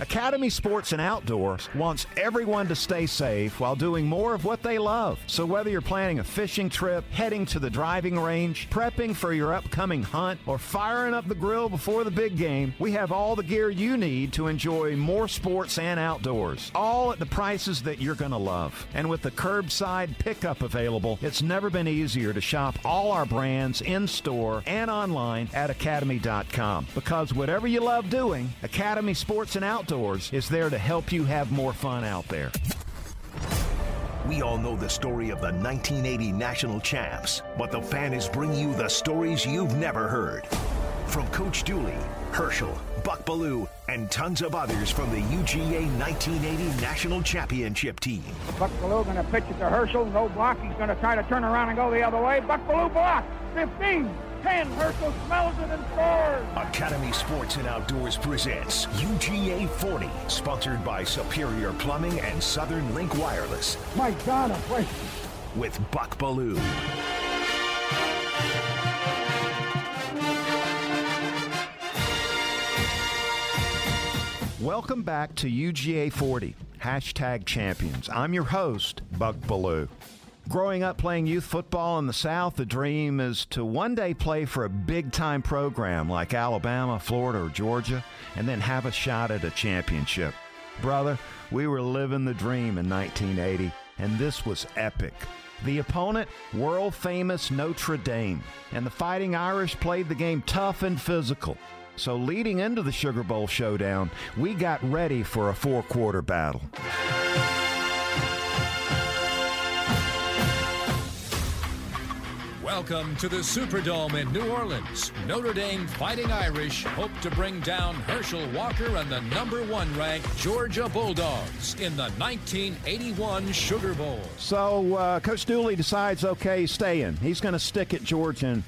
Academy Sports and Outdoors wants everyone to stay safe while doing more of what they love. So whether you're planning a fishing trip, heading to the driving range, prepping for your upcoming hunt, or firing up the grill before the big game, we have all the gear you need to enjoy more sports and outdoors, all at the prices that you're going to love. And with the curbside pickup available, it's never been easier to shop all our brands in store and online at academy.com. Because whatever you love doing, Academy Sports and Outdoors Outdoors is there to help you have more fun out there. We all know the story of the 1980 national champs, but the fan is bringing you the stories you've never heard. From Coach Dooley, Herschel, Buck Belue, and tons of others from the UGA 1980 National Championship team. Buck Belue going to pitch it to Herschel. No block. He's going to try to turn around and go the other way. Buck Belue block. 15. 10. Herschel smells it and scores. Academy Sports and Outdoors presents UGA 40, sponsored by Superior Plumbing and Southern Link Wireless. My God, place. With Buck Belue. Welcome back to UGA 40, hashtag champions. I'm your host, Buck Belue. Growing up playing youth football in the South, the dream is to one day play for a big time program like Alabama, Florida, or Georgia, and then have a shot at a championship. Brother, we were living the dream in 1980, and this was epic. The opponent, world famous Notre Dame, and the Fighting Irish played the game tough and physical. So, leading into the Sugar Bowl showdown, we got ready for a four quarter battle. Welcome to the Superdome in New Orleans. Notre Dame Fighting Irish hope to bring down Herschel Walker and the number one ranked Georgia Bulldogs in the 1981 Sugar Bowl. So, uh, Coach Dooley decides, okay, staying. He's going to stick at Georgia. And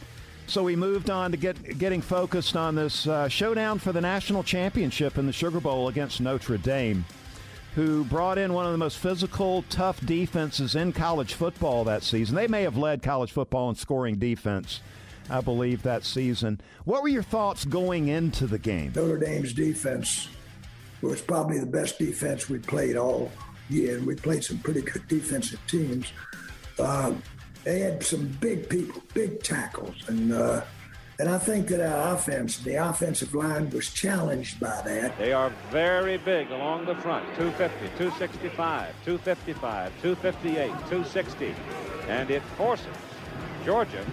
so we moved on to get getting focused on this uh, showdown for the national championship in the Sugar Bowl against Notre Dame, who brought in one of the most physical, tough defenses in college football that season. They may have led college football in scoring defense, I believe, that season. What were your thoughts going into the game? Notre Dame's defense was probably the best defense we played all year, and we played some pretty good defensive teams. Um, they had some big people, big tackles, and uh, and I think that our offense, the offensive line, was challenged by that. They are very big along the front 250, 265, 255, 258, 260, and it forces Georgia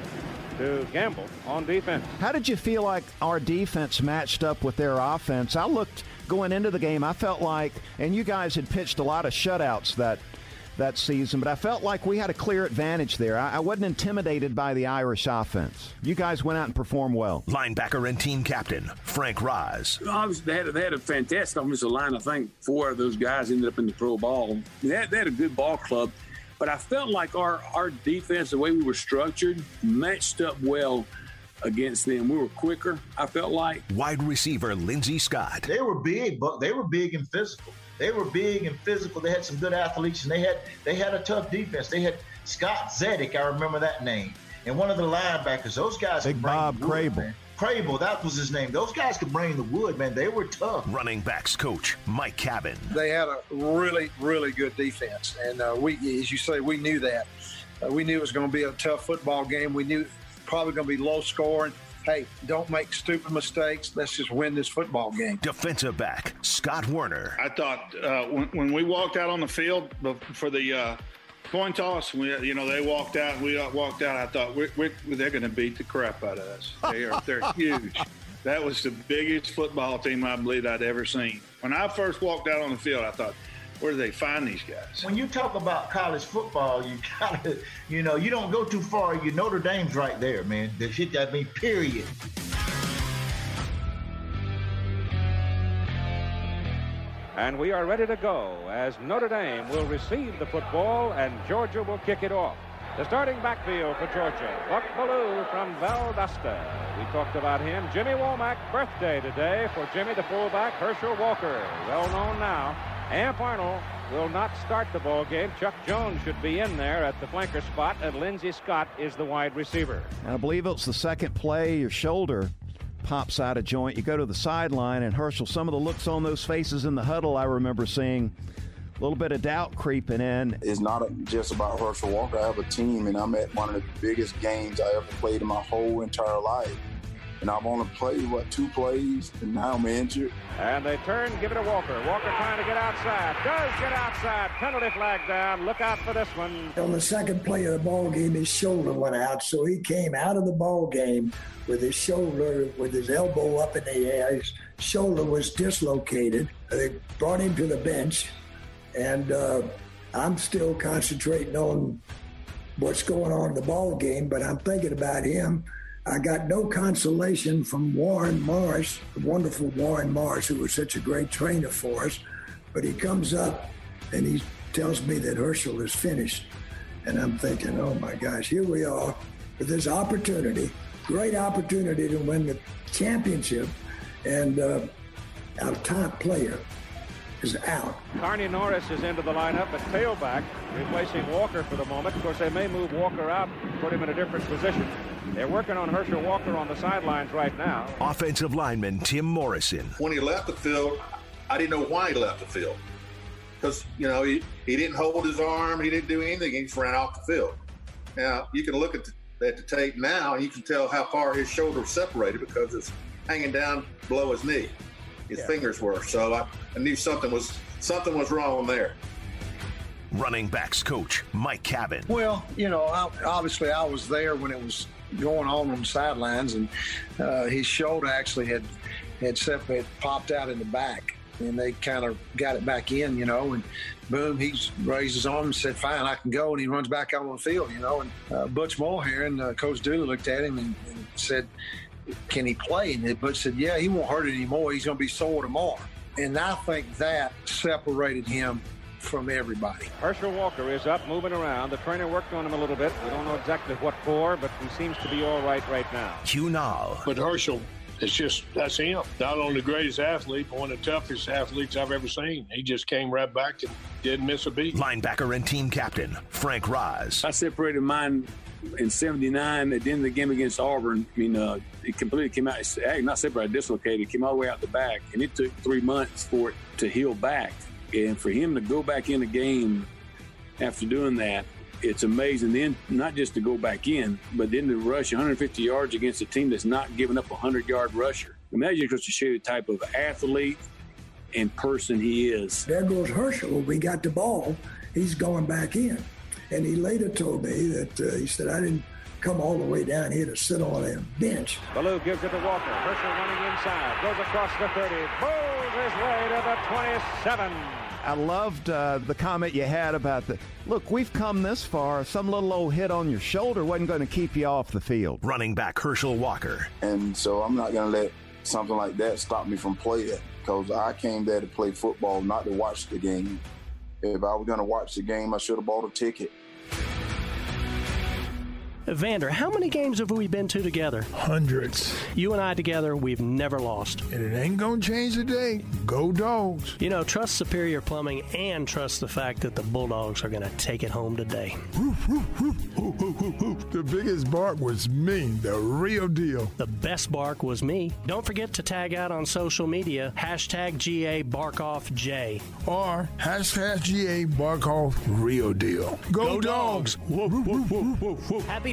to gamble on defense. How did you feel like our defense matched up with their offense? I looked going into the game, I felt like, and you guys had pitched a lot of shutouts that that season, but I felt like we had a clear advantage there. I, I, wasn't intimidated by the Irish offense. You guys went out and performed well. Linebacker and team captain Frank Ros. Obviously, they had, they had a fantastic offensive line. I think four of those guys ended up in the pro ball. They had, they had a good ball club, but I felt like our, our defense, the way we were structured, matched up well against them. We were quicker, I felt like. Wide receiver Lindsay Scott. They were big, but they were big and physical. They were big and physical. They had some good athletes, and they had they had a tough defense. They had Scott Zettek, I remember that name, and one of the linebackers. Those guys, Big Bob Crable. Crable, that was his name. Those guys could bring the wood, man. They were tough. Running backs coach Mike Cavan. They had a really, really good defense, and uh, we, as you say, we knew that. Uh, we knew it was going to be a tough football game. We knew probably going to be low scoring hey, don't make stupid mistakes. Let's just win this football game. Defensive back, Scott Woerner. I thought uh, when, when, we walked out on the field for the uh, coin toss, we, you know, they walked out, we walked out. I thought we're, we're, they're going to beat the crap out of us. They are, they're huge. That was the biggest football team I believe I'd ever seen. When I first walked out on the field, I thought, where do they find these guys? When you talk about college football, you gotta, you know, you don't go too far. You Notre Dame's right there, man. The shit, I mean, period. And we are ready to go as Notre Dame will receive the football and Georgia will kick it off. The starting backfield for Georgia, Buck Belue from Valdosta. We talked about him. Jimmy Womack, birthday today for Jimmy the fullback, Herschel Walker, well known now. Amp Arnold will not start the ball game. Chuck Jones should be in there at the flanker spot, and Lindsay Scott is the wide receiver. I believe it's the second play, your shoulder pops out of joint. You go to the sideline, and Herschel, some of the looks on those faces in the huddle, I remember seeing a little bit of doubt creeping in. It's not just about Herschel Walker. I have a team, and I'm at one of the biggest games I ever played in my whole entire life. And I've only played, what, two plays, and now I'm injured. And they turn, give it to Walker. Walker trying to get outside. Does get outside. Penalty flag down. Look out for this one. On the second play of the ball game, his shoulder went out, so he came out of the ball game with his shoulder, with his elbow up in the air. His shoulder was dislocated. They brought him to the bench, and uh, I'm still concentrating on what's going on in the ball game, but I'm thinking about him. I got no consolation from Warren Morris, the wonderful Warren Morris, who was such a great trainer for us. But he comes up and he tells me that Herschel is finished. And I'm thinking, oh my gosh, here we are with this opportunity, great opportunity to win the championship. And uh, our top player is out. Carnie Norris is into the lineup at tailback, replacing Walker for the moment. Of course, they may move Walker out, put him in a different position. They're working on Herschel Walker on the sidelines right now. Offensive lineman Tim Morrison. When he left the field, I didn't know why he left the field. Because, you know, he, he didn't hold his arm, he didn't do anything, he just ran off the field. Now, you can look at the, at the tape now, and you can tell how far his shoulder was separated because it's hanging down below his knee. His yeah. fingers were. So I, I knew something was something was wrong there running backs coach Mike Cavan. Well, you know, obviously I was there when it was going on on the sidelines, and uh, his shoulder actually had had separated, popped out in the back, and they kind of got it back in, you know, and boom, he raised his arm and said, "Fine, I can go," and he runs back out on the field, you know. And uh, Butch Mulhern and uh, Coach Dooley looked at him and, and said, "Can he play?" And Butch said, "Yeah, he won't hurt it anymore. He's going to be sore tomorrow." And I think that separated him from everybody. Herschel Walker is up, moving around. The trainer worked on him a little bit. We don't know exactly what for, but he seems to be all right right now. Hugh Nall. But Herschel, it's just, that's him. Not only the greatest athlete, but one of the toughest athletes I've ever seen. He just came right back and didn't miss a beat. Linebacker and team captain, Frank Ros. I separated mine in 79 at the end of the game against Auburn. I mean, uh, it completely came out, not separated, dislocated. Came all the way out the back, and it took three months for it to heal back. And for him to go back in the game after doing that, it's amazing. Then not just to go back in, but then to rush 150 yards against a team that's not giving up a 100 yard rusher. Imagine just to show you the type of athlete and person he is. There goes Herschel. We got the ball. He's going back in. And he later told me that uh, he said, I didn't come all the way down here to sit on a bench. Belue gives it to Walker. Herschel running inside. Goes across the 30. Pulls his way to the 27. I loved uh, the comment you had about the look. We've come this far. Some little old hit on your shoulder wasn't going to keep you off the field. Running back Herschel Walker, and so I'm not going to let something like that stop me from playing because I came there to play football, not to watch the game. If I was going to watch the game, I should have bought a ticket. Vander, how many games have we been to together? Hundreds. You and I together, we've never lost. And it ain't gonna change today. Go Dogs. You know, trust Superior Plumbing and trust the fact that the Bulldogs are gonna take it home today. the biggest bark was me, the real deal. The best bark was me. Don't forget to tag out on social media, hashtag GA BarkOffJ. Or hashtag GA BarkOff Real Deal. Go, Go Dogs. dogs. Happy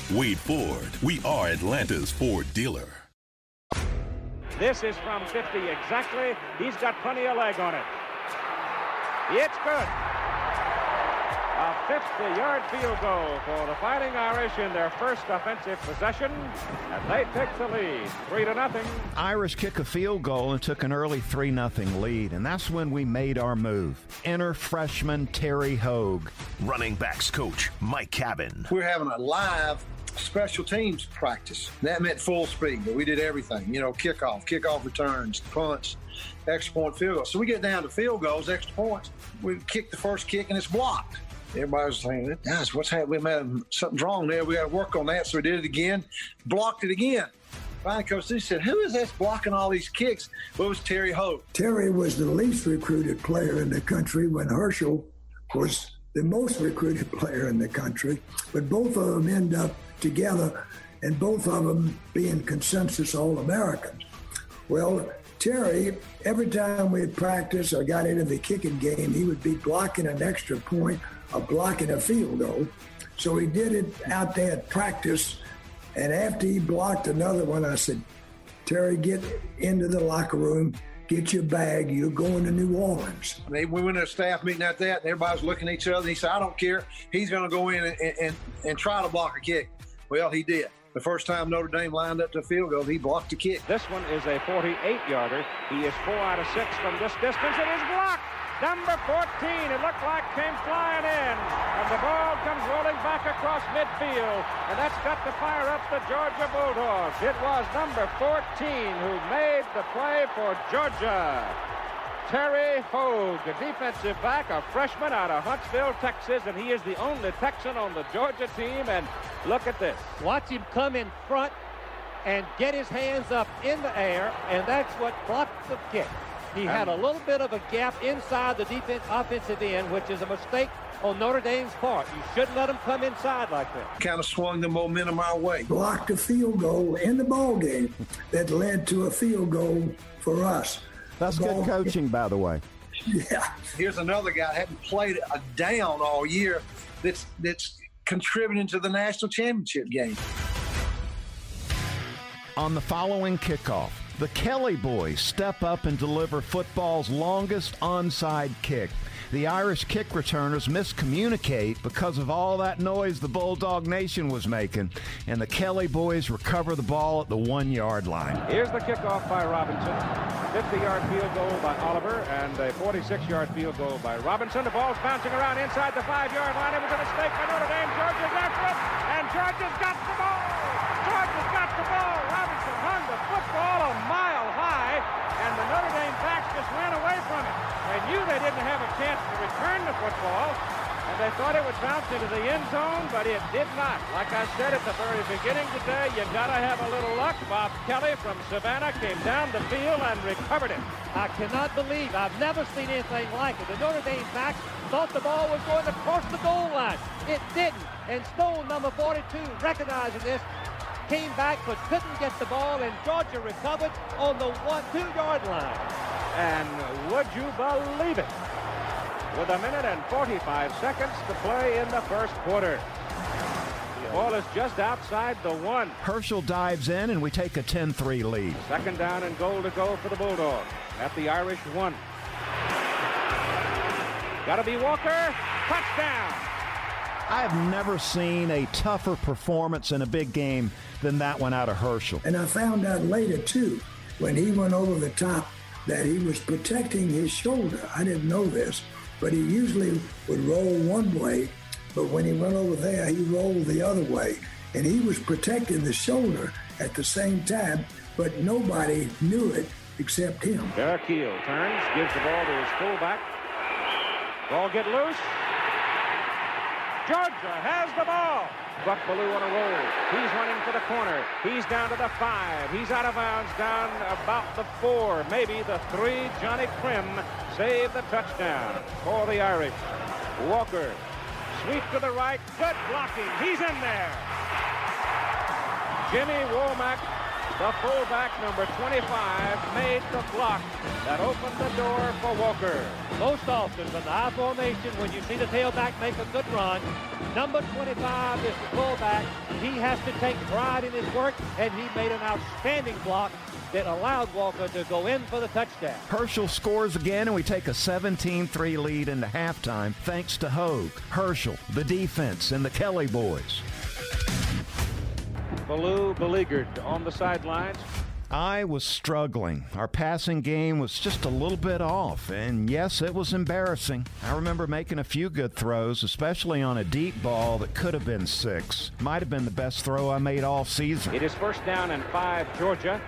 Wade Ford. We are Atlanta's Ford dealer. This is from 50 exactly. He's got plenty of leg on it. It's good. A 50-yard field goal for the Fighting Irish in their first offensive possession, and they take the lead, three to nothing. Irish kick a field goal and took an early 3 0 lead, and that's when we made our move. Enter freshman Terry Hoage. Running backs coach Mike Cavan. We were having a live special teams practice. That meant full speed. We did everything, you know, kickoff, kickoff returns, punts, extra point field goals. So we get down to field goals, extra points. We kick the first kick and it's blocked. Everybody was saying, guys, what's happening? Made something's wrong there. We got to work on that. So we did it again, blocked it again. Finally, Coach C said, Who is this blocking all these kicks? Well, it was Terry Hoage. Terry was the least recruited player in the country when Herschel was the most recruited player in the country. But both of them end up together and both of them being consensus All Americans. Well, Terry, every time we'd practice or got into the kicking game, he would be blocking an extra point or blocking a field goal. So he did it out there at practice. And after he blocked another one, I said, Terry, get into the locker room, get your bag, you're going to New Orleans. we went to a staff meeting at that, and everybody was looking at each other. And he said, I don't care. He's going to go in and, and, and try to block a kick. Well, he did. The first time Notre Dame lined up to field goal, he blocked the kick. This one is a 48-yarder. He is four out of six from this distance. It is blocked. Number 14, it looked like came flying in. And the ball comes rolling back across midfield. And that's got to fire up the Georgia Bulldogs. It was number 14 who made the play for Georgia. Terry Hoage, a defensive back, a freshman out of Huntsville, Texas, and he is the only Texan on the Georgia team. And look at this. Watch him come in front and get his hands up in the air, and that's what blocked the kick. He had a little bit of a gap inside the defense offensive end, which is a mistake on Notre Dame's part. You shouldn't let them come inside like that. Kind of swung the momentum our way. Blocked a field goal in the ball game that led to a field goal for us. That's good coaching, by the way. Yeah. Here's another guy that hadn't played a down all year that's that's contributing to the national championship game. On the following kickoff, the Kelly boys step up and deliver football's longest onside kick. The Irish kick returners miscommunicate because of all that noise the Bulldog Nation was making, and the Kelly boys recover the ball at the one yard line. Here's the kickoff by Robinson. 50-yard field goal by Oliver and a 46-yard field goal by Robinson. The ball's bouncing around inside the five-yard line. It was a mistake by Notre Dame. Georgia's after it, and Georgia's got the ball. Thought it would bounce into the end zone, but it did not. Like I said at the very beginning today, you gotta have a little luck. Bob Kelly from Savannah came down the field and recovered it. I cannot believe, I've never seen anything like it. The Notre Dame backs thought the ball was going to cross the goal line. It didn't. And Stone, number 42, recognizing this, came back but couldn't get the ball, and Georgia recovered on the one, two-yard line. And would you believe it? With a minute and 45 seconds to play in the first quarter. The ball is just outside the one. Herschel dives in, and we take a 10 3 lead. Second down and goal to go for the Bulldogs at the Irish one. Gotta be Walker. Touchdown. I have never seen a tougher performance in a big game than that one out of Herschel. And I found out later, too, when he went over the top, that he was protecting his shoulder. I didn't know this, but he usually would roll one way, but when he went over there, he rolled the other way. And he was protecting the shoulder at the same time, but nobody knew it except him. Derek Kiel turns, gives the ball to his fullback. Ball get loose. Georgia has the ball. Buck Belue on a roll. He's running for the corner. He's down to the five. He's out of bounds down about the four, maybe the three. Johnny Krimm saved the touchdown for the Irish. Walker, sweep to the right. Good blocking. He's in there. Jimmy Womack the fullback, number 25, made the block that opened the door for Walker. Most often in the high formation, when you see the tailback make a good run, number 25 is the fullback. He has to take pride in his work, and he made an outstanding block that allowed Walker to go in for the touchdown. Herschel scores again, and we take a 17-3 lead into halftime thanks to Hoage, Herschel, the defense, and the Kelly boys. Belue beleaguered on the sidelines. I was struggling. Our passing game was just a little bit off, and yes, it was embarrassing. I remember making a few good throws, especially on a deep ball that could have been six. Might have been the best throw I made all season. It is first down and five, Georgia.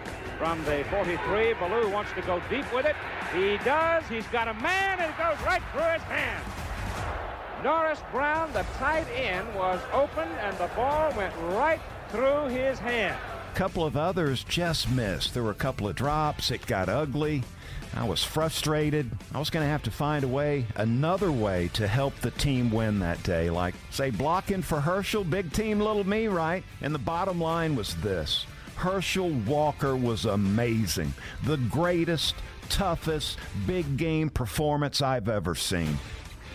From the 43, Belue wants to go deep with it. He does. He's got a man, and it goes right through his hand. Norris Brown, the tight end, was open, and the ball went right through his hand. A couple of others just missed. There were a couple of drops. It got ugly. I was frustrated. I was going to have to find a way, another way to help the team win that day. Like, say, blocking for Herschel, big team, little me, right? And the bottom line was this Herschel Walker was amazing. The greatest, toughest, big game performance I've ever seen.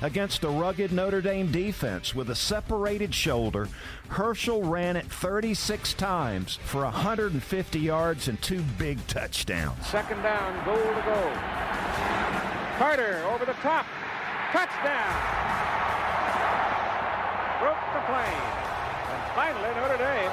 Against a rugged Notre Dame defense with a separated shoulder, Herschel ran it 36 times for 150 yards and two big touchdowns. Second down, goal to go. Carter over the top. Touchdown. Broke the plane. And finally, Notre Dame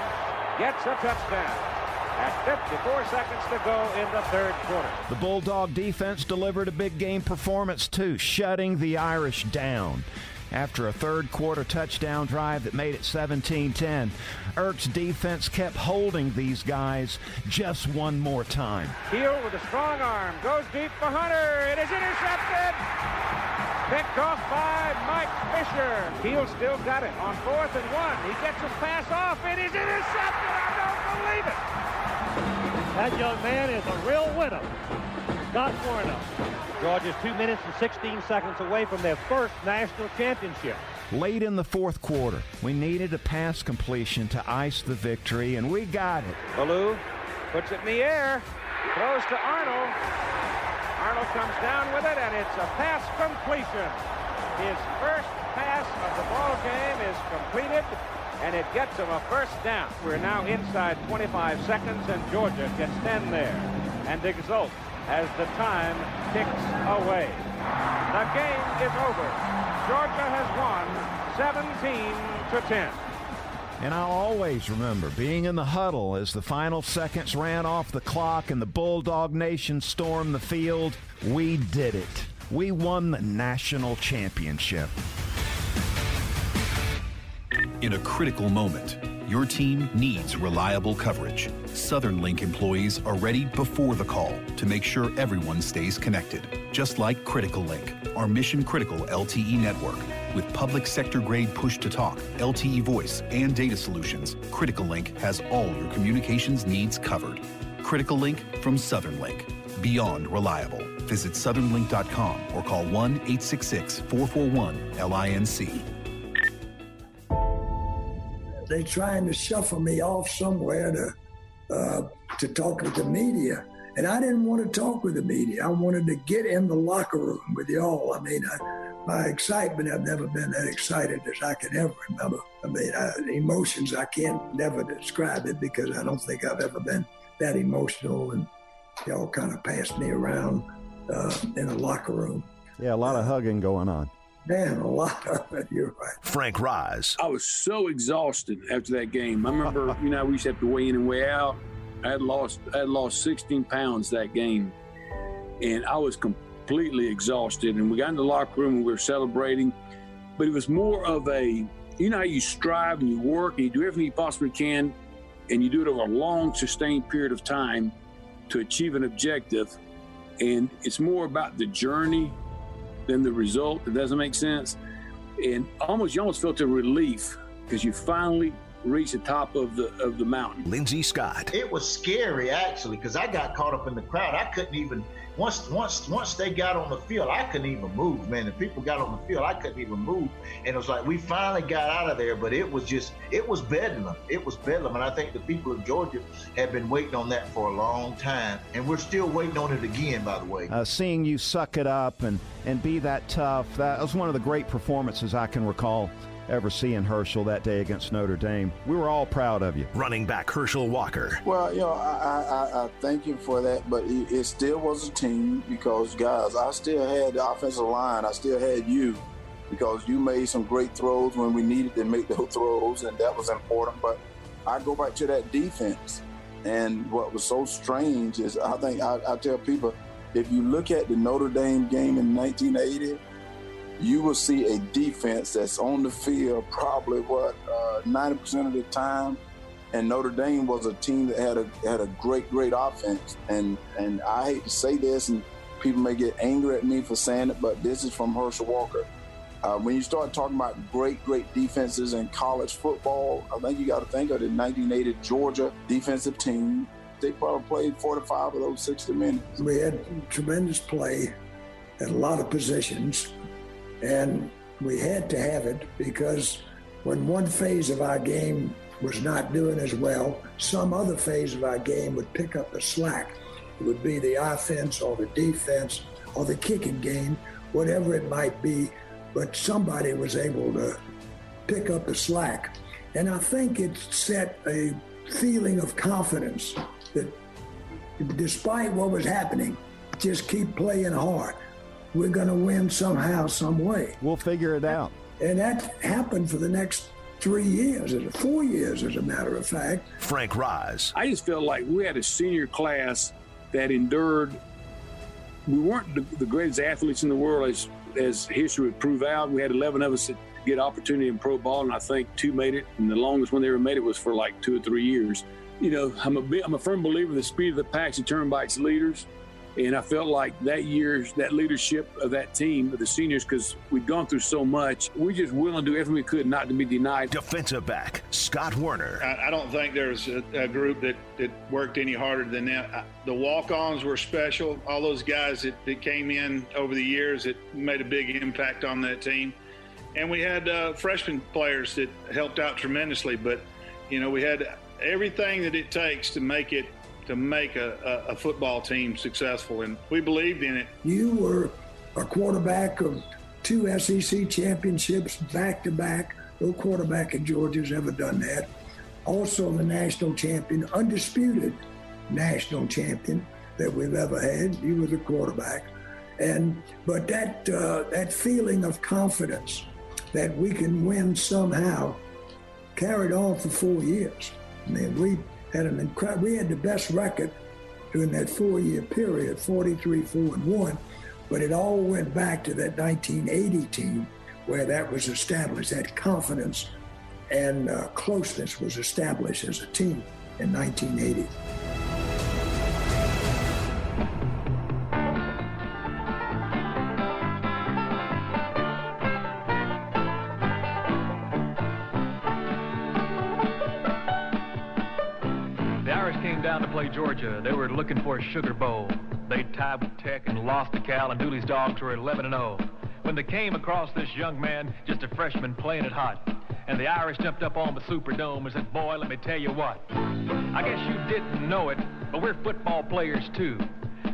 gets a touchdown at 54 seconds to go in the third quarter. The Bulldog defense delivered a big game performance, too, shutting the Irish down. After a third quarter touchdown drive that made it 17 10, Ertz defense kept holding these guys just one more time. Kiel with a strong arm goes deep for Hunter. It is intercepted. Picked off by Mike Fisher. Kiel still got it on fourth and one. He gets his pass off. It is intercepted. I don't believe it. That young man is a real winner. Scott Woerner. Georgia's two minutes and 16 seconds away from their first national championship. Late in the fourth quarter, we needed a pass completion to ice the victory, and we got it. Belue puts it in the air, throws to Arnold. Arnold comes down with it, and it's a pass completion. His first pass of the ball game is completed and it gets them a first down. We're now inside 25 seconds, and Georgia can stand there and exult as the time ticks away. The game is over. Georgia has won 17 to 10. And I'll always remember being in the huddle as the final seconds ran off the clock and the Bulldog Nation stormed the field. We did it. We won the national championship. In a critical moment, your team needs reliable coverage. Southern Link employees are ready before the call to make sure everyone stays connected. Just like Critical Link, our mission critical LTE network. With public sector grade push to talk, LTE voice, and data solutions, Critical Link has all your communications needs covered. Critical Link from Southern Link. Beyond reliable. Visit southernlink.com or call 1 866 441 LINC they trying to shuffle me off somewhere to uh, to talk with the media. And I didn't want to talk with the media. I wanted to get in the locker room with y'all. I mean, I, my excitement, I've never been that excited as I can ever remember. I mean, I, emotions, I can't never describe it because I don't think I've ever been that emotional. And y'all kind of passed me around uh, in a locker room. Yeah, a lot of hugging going on. Man, a lot of it. You're right. Frank Ros. I was so exhausted after that game. I remember, you know, we used to have to weigh in and weigh out. I had lost, I had lost 16 pounds that game, and I was completely exhausted. And we got in the locker room and we were celebrating, but it was more of a, you know, how you strive and you work and you do everything you possibly can, and you do it over a long, sustained period of time to achieve an objective. And it's more about the journey than the result. It doesn't make sense. and almost you almost felt a relief because you finally reached the top of the of the mountain. Lindsay Scott. It was scary actually because I got caught up in the crowd. I couldn't even once once once they got on the field, I couldn't even move, man. The people got on the field, I couldn't even move. And it was like we finally got out of there, but it was just it was bedlam. It was bedlam. And I think the people of Georgia have been waiting on that for a long time. And we're still waiting on it again, by the way. Uh, seeing you suck it up and, and be that tough, that was one of the great performances I can recall ever seeing Herschel that day against Notre Dame. We were all proud of you. Running back Herschel Walker. Well, you know, I, I, I thank you for that, but it, it still was a team because, guys, I still had the offensive line. I still had you because you made some great throws when we needed to make those throws, and that was important. But I go back to that defense. And what was so strange is I think I, I tell people if you look at the Notre Dame game in 1980, you will see a defense that's on the field probably what uh, 90% of the time. And Notre Dame was a team that had a had a great, great offense. And and I hate to say this, and people may get angry at me for saying it, but this is from Herschel Walker. Uh, when you start talking about great, great defenses in college football, I think you got to think of the 1980 Georgia defensive team. They probably played 45 of those 60 minutes. We had tremendous play at a lot of positions. And we had to have it because when one phase of our game was not doing as well, some other phase of our game would pick up the slack. It would be the offense or the defense or the kicking game, whatever it might be, but somebody was able to pick up the slack. And I think it set a feeling of confidence that despite what was happening, just keep playing hard we're going to win somehow, some way. We'll figure it out. And that happened for the next three years, or four years, as a matter of fact. Frank Ros. I just felt like we had a senior class that endured. We weren't the, the greatest athletes in the world, as as history would prove out. We had 11 of us that get opportunity in pro ball, and I think two made it. And the longest one they ever made it was for like two or three years. You know, I'm a I'm a firm believer in the speed of the pack's is determined by its leaders. And I felt like that year's that leadership of that team, of the seniors, because we'd gone through so much, we just willing to do everything we could not to be denied. Defensive back Scott Woerner. I, I don't think there's a, a, group that, that worked any harder than that. The walk-ons were special. All those guys that, that came in over the years that made a big impact on that team, and we had uh, freshman players that helped out tremendously. But you know, we had everything that it takes to make it to make a, a, a football team successful, and we believed in it. You were a quarterback of two SEC championships back to back. No quarterback in Georgia's ever done that. Also, the national champion, undisputed national champion that we've ever had. You were the quarterback, and but that uh, that feeling of confidence that we can win somehow carried on for four years. I mean, we had an incredible. We had the best record during that four-year period, 43, four and one. But it all went back to that 1980 team where that was established. That confidence and uh, closeness was established as a team in 1980. Looking for a Sugar Bowl. They tied with Tech and lost to Cal, and Dooley's Dogs were 11 and 0. When they came across this young man, just a freshman playing it hot, and the Irish jumped up on the Superdome and said, Boy, let me tell you what. I guess you didn't know it, but we're football players too.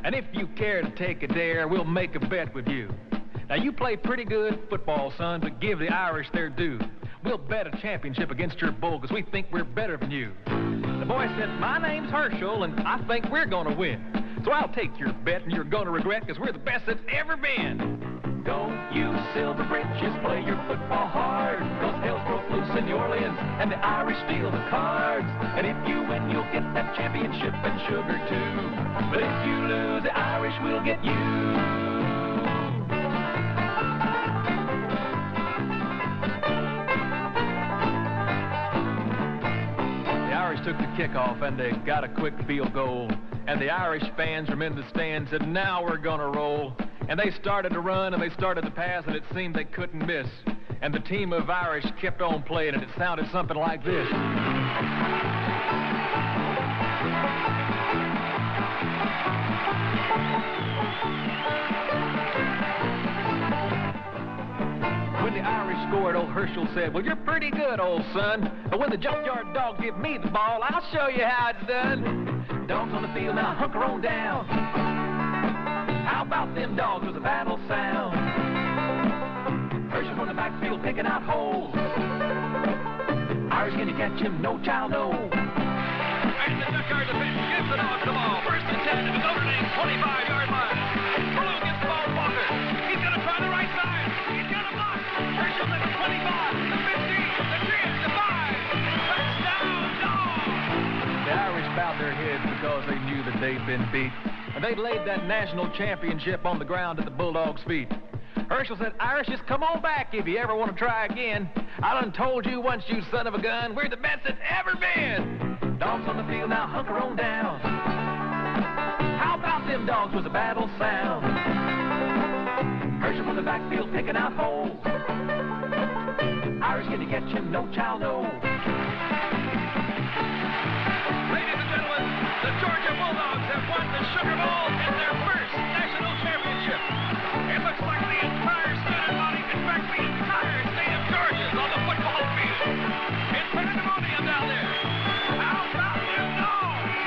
And if you care to take a dare, we'll make a bet with you. Now, you play pretty good football, son, but give the Irish their due. We'll bet a championship against your bull because we think we're better than you. Boy said, my name's Herschel, and I think we're going to win. So I'll take your bet, and you're going to regret because we're the best that's ever been. Don't use silver britches, play your football hard. Cause hell's broke loose in New Orleans, and the Irish steal the cards. And if you win, you'll get that championship and sugar too. But if you lose, the Irish will get you. Took the kickoff and they got a quick field goal. And the Irish fans from in the stands said, now we're going to roll. And they started to run and they started to pass and it seemed they couldn't miss. And the team of Irish kept on playing, and it sounded something like this. When the Irish scored, old Herschel said, Well, you're pretty good, old son. But when the junkyard dog give me the ball, I'll show you how it's done. Dogs on the field, now hunker on down. How about them dogs with the battle sound? Herschel from the backfield picking out holes. Irish, you catch him? No child, no. And the junkyard defense gives the dogs the ball. First and 10 to the Notre Dame 25-yard line. Blue gets the ball to Walker. He's to try the right side. He's gonna a block. Herschel's at the 25, the 15, bowed their heads because they knew that they'd been beat. And they'd laid that national championship on the ground at the Bulldogs' feet. Herschel said, Irish, just come on back if you ever want to try again. I done told you once, you son of a gun, we're the best that's ever been. Dogs on the field, now hunker on down. How about them dogs with a battle sound? Herschel from the backfield picking out holes. Irish, can you catch him? No child, no. The Georgia Bulldogs have won the Sugar Bowl in their first national championship. It looks like the entire student body, in fact, the entire state of Georgia is on the football field. It's pandemonium down there. How about them dogs?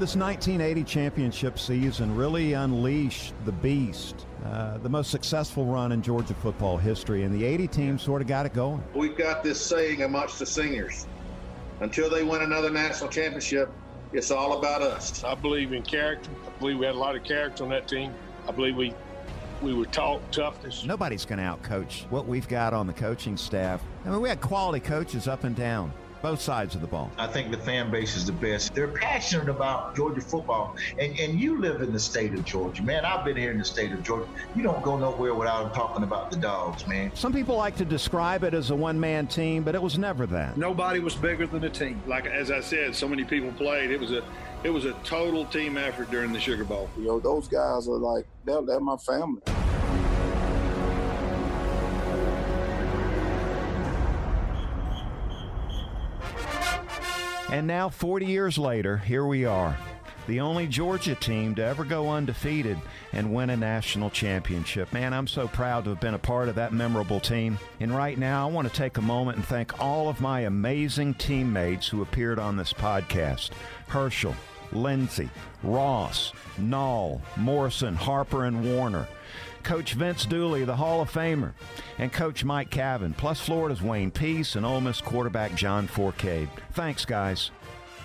This 1980 championship season really unleashed the beast, uh, the most successful run in Georgia football history, and the 80 team sort of got it going. We've got this saying amongst the seniors until they win another national championship, it's all about us. I believe in character. I believe we had a lot of character on that team. I believe we we were taught toughness. Nobody's going to outcoach what we've got on the coaching staff. I mean, we had quality coaches up and down, both sides of the ball. I think the fan base is the best. They're passionate about Georgia football. And and you live in the state of Georgia. Man, I've been here in the state of Georgia. You don't go nowhere without talking about the dogs, man. Some people like to describe it as a one man team, but it was never that. Nobody was bigger than the team. Like as I said, so many people played. It was a it was a total team effort during the Sugar Bowl. You know, those guys are like they're, they're my family. And now, 40 years later, here we are. The only Georgia team to ever go undefeated and win a national championship. Man, I'm so proud to have been a part of that memorable team. And right now, I want to take a moment and thank all of my amazing teammates who appeared on this podcast Herschel, Lindsay, Ros, Nall, Morrison, Harper, and Woerner. Coach Vince Dooley, the Hall of Famer, and Coach Mike Cavan, plus Florida's Wayne Peace and Ole Miss quarterback John Fourcade. Thanks, guys.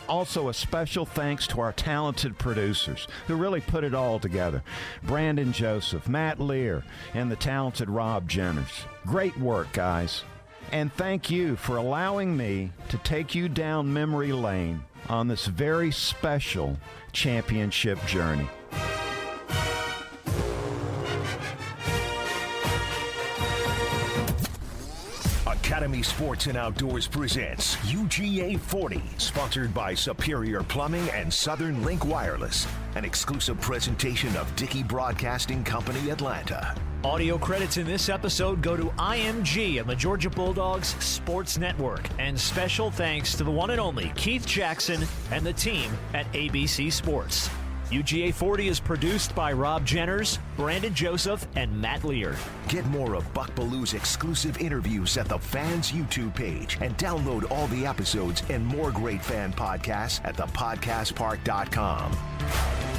Also, a special thanks to our talented producers who really put it all together Brandon Joseph, Matt Lear, and the talented Rob Jenners. Great work, guys. And thank you for allowing me to take you down memory lane on this very special championship journey. Academy Sports and Outdoors presents UGA 40, sponsored by Superior Plumbing and Southern Link Wireless, an exclusive presentation of Dickey Broadcasting Company Atlanta. Audio credits in this episode go to IMG and the Georgia Bulldogs Sports Network. And special thanks to the one and only Keith Jackson and the team at ABC Sports. UGA 40 is produced by Rob Jenners, Brandon Joseph, and Matt Lear. Get more of Buck Belue's exclusive interviews at the fans YouTube page and download all the episodes and more great fan podcasts at thepodcastpark.com.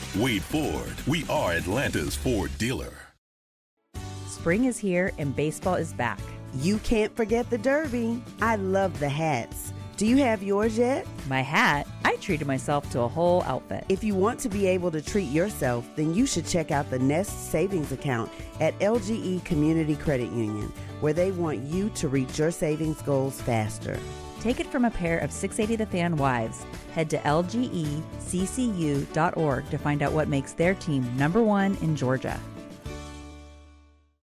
Wade Ford, we are Atlanta's Ford dealer. Spring is here and baseball is back. You can't forget the Derby. I love the hats. Do you have yours yet? My hat? I treated myself to a whole outfit. If you want to be able to treat yourself, then you should check out the Nest Savings Account at LGE Community Credit Union, where they want you to reach your savings goals faster. Take it from a pair of 680 The Fan wives. Head to lgeccu.org to find out what makes their team number one in Georgia.